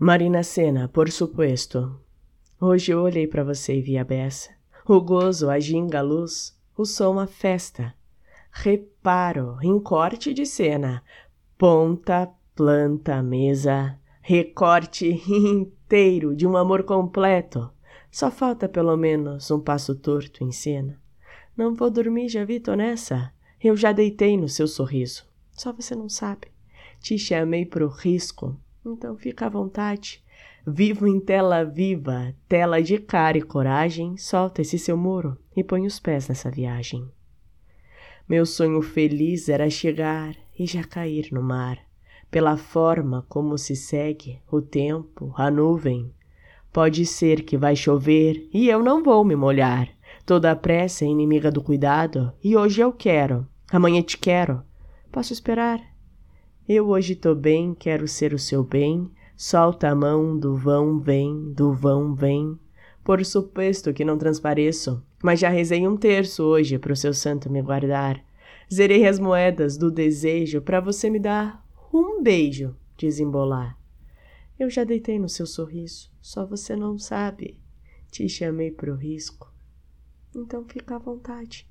Marina Sena, por suposto. Hoje eu olhei para você e vi a beça. O gozo, a ginga, a luz, o som, a festa. Reparo, em corte de cena, ponta, planta, mesa, recorte inteiro de um amor completo. Só falta pelo menos um passo torto em cena. Não vou dormir, já vi, tô nessa. Eu já deitei no seu sorriso. Só você não sabe. Te chamei pro risco, então fica à vontade. Vivo em tela viva, tela de cara e coragem, solta esse seu muro e põe os pés nessa viagem. Meu sonho feliz era chegar e já cair no mar, pela forma como se segue o tempo, a nuvem. Pode ser que vai chover e eu não vou me molhar. Toda a pressa é inimiga do cuidado e hoje eu quero, amanhã te quero. Posso esperar? Eu hoje tô bem, quero ser o seu bem. Solta a mão, do vão vem, do vão vem. Por suposto que não transpareço, mas já rezei um terço hoje pro seu santo me guardar. Zerei as moedas do desejo para você me dar um beijo, desembolar. Eu já deitei no seu sorriso, só você não sabe. Te chamei pro risco. Então fica à vontade.